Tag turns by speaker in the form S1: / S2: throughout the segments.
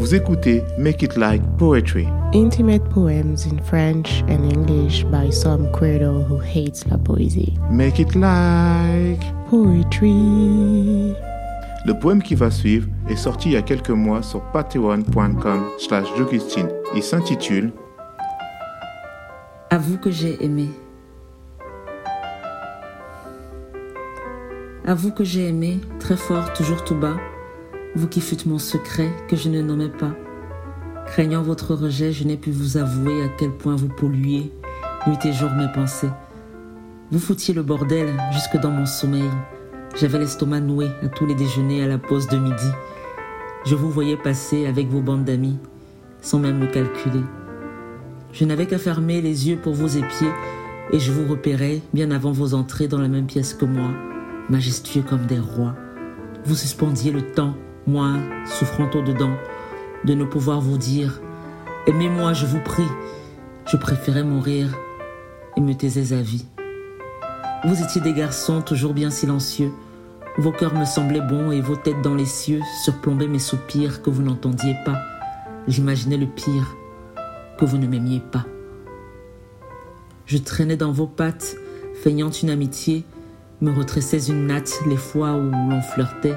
S1: Vous écoutez Make It Like Poetry.
S2: Intimate poems in French and English by some credo who hates la poésie.
S1: Make It Like
S2: Poetry.
S1: Le poème qui va suivre est sorti il y a quelques mois sur patreon.com slash Il s'intitule
S3: À vous que j'ai aimé. À vous que j'ai aimé, très fort, toujours tout bas, vous qui fûtes mon secret que je ne nommais pas. Craignant votre rejet, je n'ai pu vous avouer à quel point vous polluiez, nuit et jour mes pensées. Vous foutiez le bordel jusque dans mon sommeil. J'avais l'estomac noué à tous les déjeuners à la pause de midi. Je vous voyais passer avec vos bandes d'amis, sans même le calculer. Je n'avais qu'à fermer les yeux pour vos épiers, et je vous repérais bien avant vos entrées dans la même pièce que moi, majestueux comme des rois. Vous suspendiez le temps moi, souffrant au-dedans, de ne pouvoir vous dire Aimez-moi, je vous prie. Je préférais mourir et me taisais à vie. Vous étiez des garçons toujours bien silencieux. Vos cœurs me semblaient bons et vos têtes dans les cieux surplombaient mes soupirs que vous n'entendiez pas. J'imaginais le pire, que vous ne m'aimiez pas. Je traînais dans vos pattes, feignant une amitié, me retressais une natte les fois où l'on flirtait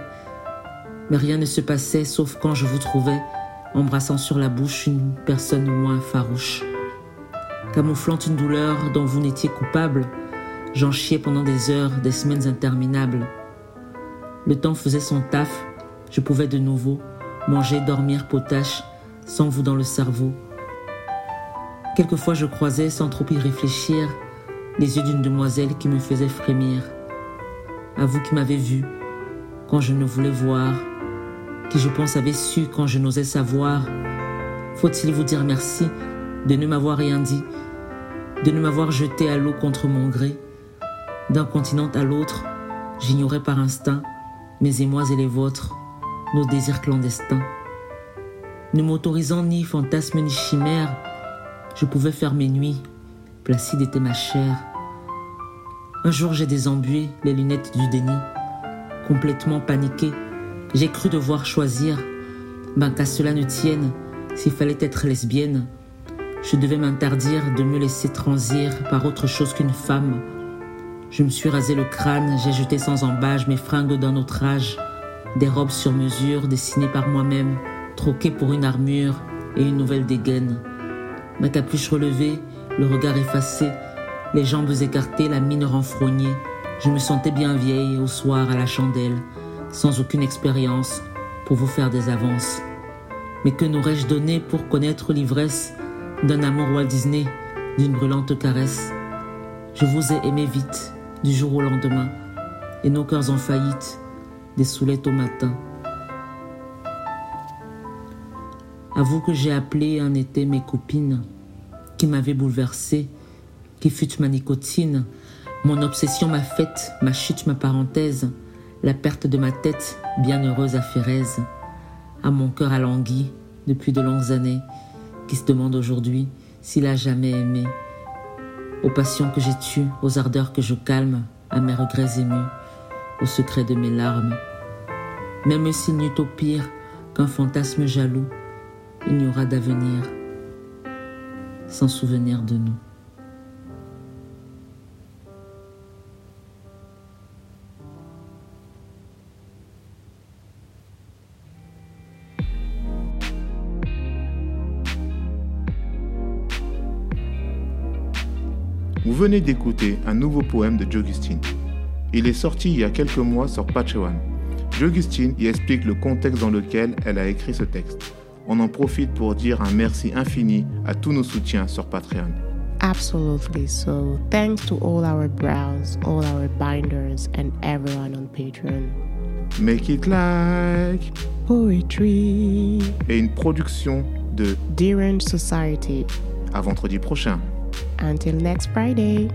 S3: mais rien ne se passait sauf quand je vous trouvais, embrassant sur la bouche une personne moins farouche. Camouflant une douleur dont vous n'étiez coupable, j'en chiais pendant des heures, des semaines interminables. Le temps faisait son taf, je pouvais de nouveau manger, dormir, potache, sans vous dans le cerveau. Quelquefois je croisais, sans trop y réfléchir, les yeux d'une demoiselle qui me faisait frémir. À vous qui m'avez vu, quand je ne voulais voir, qui je pense avait su quand je n'osais savoir. Faut-il vous dire merci de ne m'avoir rien dit, de ne m'avoir jeté à l'eau contre mon gré? D'un continent à l'autre, j'ignorais par instinct mes émois et les vôtres, nos désirs clandestins. Ne m'autorisant ni fantasme ni chimère, je pouvais faire mes nuits, Placide était ma chair. Un jour j'ai désembué les lunettes du déni, complètement paniqué, j'ai cru devoir choisir, ben qu'à cela ne tienne, s'il fallait être lesbienne, je devais m'interdire de me laisser transir par autre chose qu'une femme. Je me suis rasé le crâne, j'ai jeté sans embâche mes fringues d'un autre âge, des robes sur mesure dessinées par moi-même, troquées pour une armure et une nouvelle dégaine. Ma capuche relevée, le regard effacé, les jambes écartées, la mine renfrognée, je me sentais bien vieille au soir à la chandelle sans aucune expérience, pour vous faire des avances. Mais que n'aurais-je donné pour connaître l'ivresse d'un amour Walt Disney, d'une brûlante caresse? Je vous ai aimé vite, du jour au lendemain, et nos cœurs en faillite, des soulettes au matin. À vous que j'ai appelé un été mes copines, qui m'avaient bouleversé, qui fut ma nicotine, mon obsession ma fête, ma chute ma parenthèse, la perte de ma tête, bienheureuse à Férèse, à mon cœur alangui depuis de longues années, qui se demande aujourd'hui s'il a jamais aimé, aux passions que j'ai tues, aux ardeurs que je calme, à mes regrets émus, au secret de mes larmes. Même s'il n'y eut au pire qu'un fantasme jaloux, il n'y aura d'avenir sans souvenir de nous.
S1: Vous venez d'écouter un nouveau poème de Jogustine. Il est sorti il y a quelques mois sur Patreon. Jogustine y explique le contexte dans lequel elle a écrit ce texte. On en profite pour dire un merci infini à tous nos soutiens sur Patreon.
S2: Absolutely. So, thanks to all our brows, all our binders, and everyone on Patreon.
S1: Make it like
S2: poetry.
S1: Et une production de
S2: Derange Society.
S1: À vendredi prochain.
S2: Until next Friday.